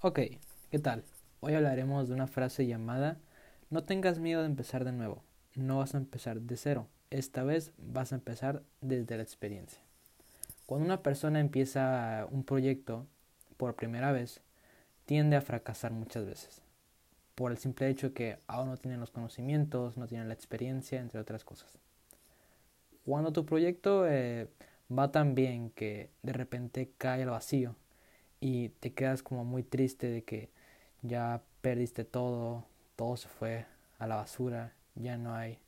Ok, ¿qué tal? Hoy hablaremos de una frase llamada No tengas miedo de empezar de nuevo. No vas a empezar de cero. Esta vez vas a empezar desde la experiencia. Cuando una persona empieza un proyecto por primera vez, tiende a fracasar muchas veces. Por el simple hecho que aún no tienen los conocimientos, no tienen la experiencia, entre otras cosas. Cuando tu proyecto eh, va tan bien que de repente cae al vacío y te quedas como muy triste de que ya perdiste todo, todo se fue a la basura, ya no hay,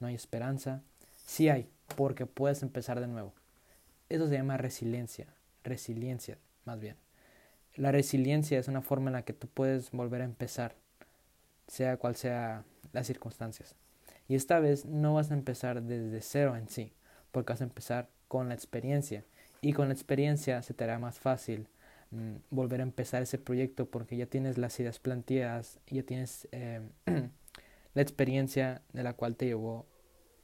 no hay esperanza. Sí hay, porque puedes empezar de nuevo. Eso se llama resiliencia, resiliencia más bien. La resiliencia es una forma en la que tú puedes volver a empezar, sea cual sea las circunstancias. Y esta vez no vas a empezar desde cero en sí, porque vas a empezar con la experiencia. Y con la experiencia se te hará más fácil mm, volver a empezar ese proyecto porque ya tienes las ideas planteadas, ya tienes eh, la experiencia de la cual te llevó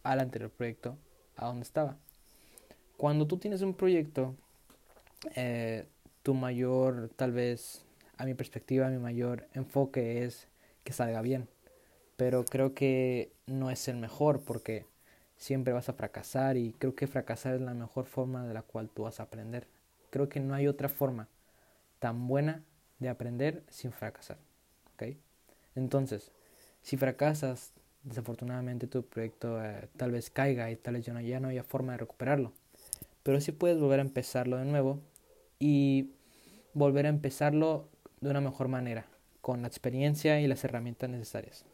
al anterior proyecto a donde estaba. Cuando tú tienes un proyecto, eh, tu mayor, tal vez, a mi perspectiva, mi mayor enfoque es que salga bien. Pero creo que no es el mejor porque siempre vas a fracasar y creo que fracasar es la mejor forma de la cual tú vas a aprender. Creo que no hay otra forma tan buena de aprender sin fracasar. Entonces, si fracasas, desafortunadamente tu proyecto eh, tal vez caiga y tal vez ya no, ya no haya forma de recuperarlo. Pero sí puedes volver a empezarlo de nuevo y volver a empezarlo de una mejor manera, con la experiencia y las herramientas necesarias.